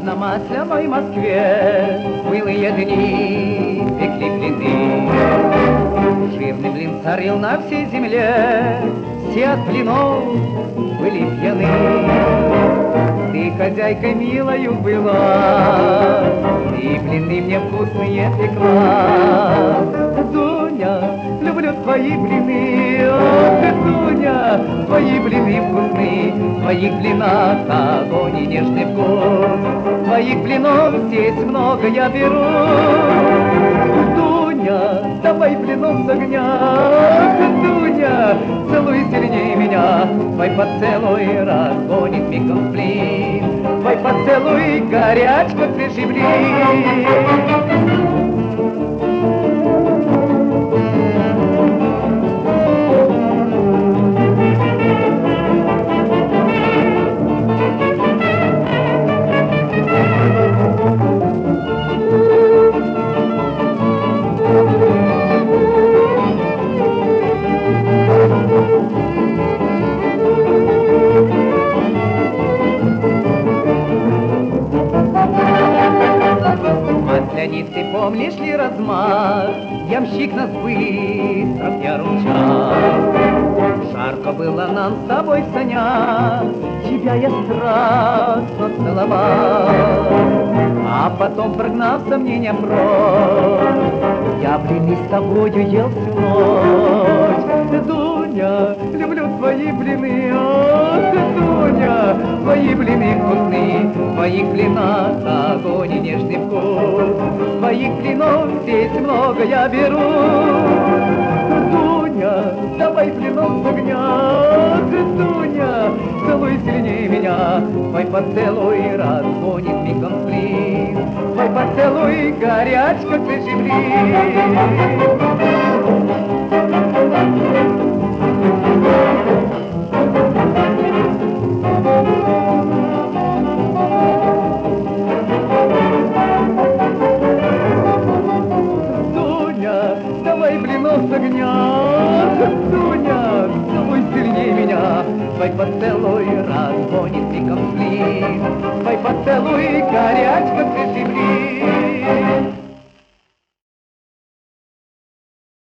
масляной Москве Былые дни пекли блины. Жирный блин царил на всей земле, Все от блинов были пьяны. Ты хозяйкой милою была, И блины мне вкусные пекла. Дуня, люблю твои блины, Твои блины вкусны, в твоих блинах огонь и нежный вкус. Твоих блинов здесь много я беру. Дуня, давай блинов с огня, Дуня, целуй сильнее меня, Твой поцелуй разгонит мигом блин, Твой поцелуй горяч, как блин. Масляницы, помнишь ли размах? Ямщик нас быстро мчал. Жарко было нам с тобой в санях, Тебя я страстно целовал. А потом, прогнав сомнения прочь, Я блины с тобою ел всю ночь. Дуня, люблю твои блины, ох, Дуня, твои блины вкусны, в твоих блинах огонь и нежный вкус. Твоих блинов здесь много я беру. Дуня, давай блинов с огня, Дуня, целуй сильнее меня, Твой поцелуй разгонит мигом блин, Твой поцелуй горяч, как свежий огня, Дуня, целуй сильнее меня, Твой поцелуй разгонит мигом блин, Твой поцелуй горяч, как свежий блин.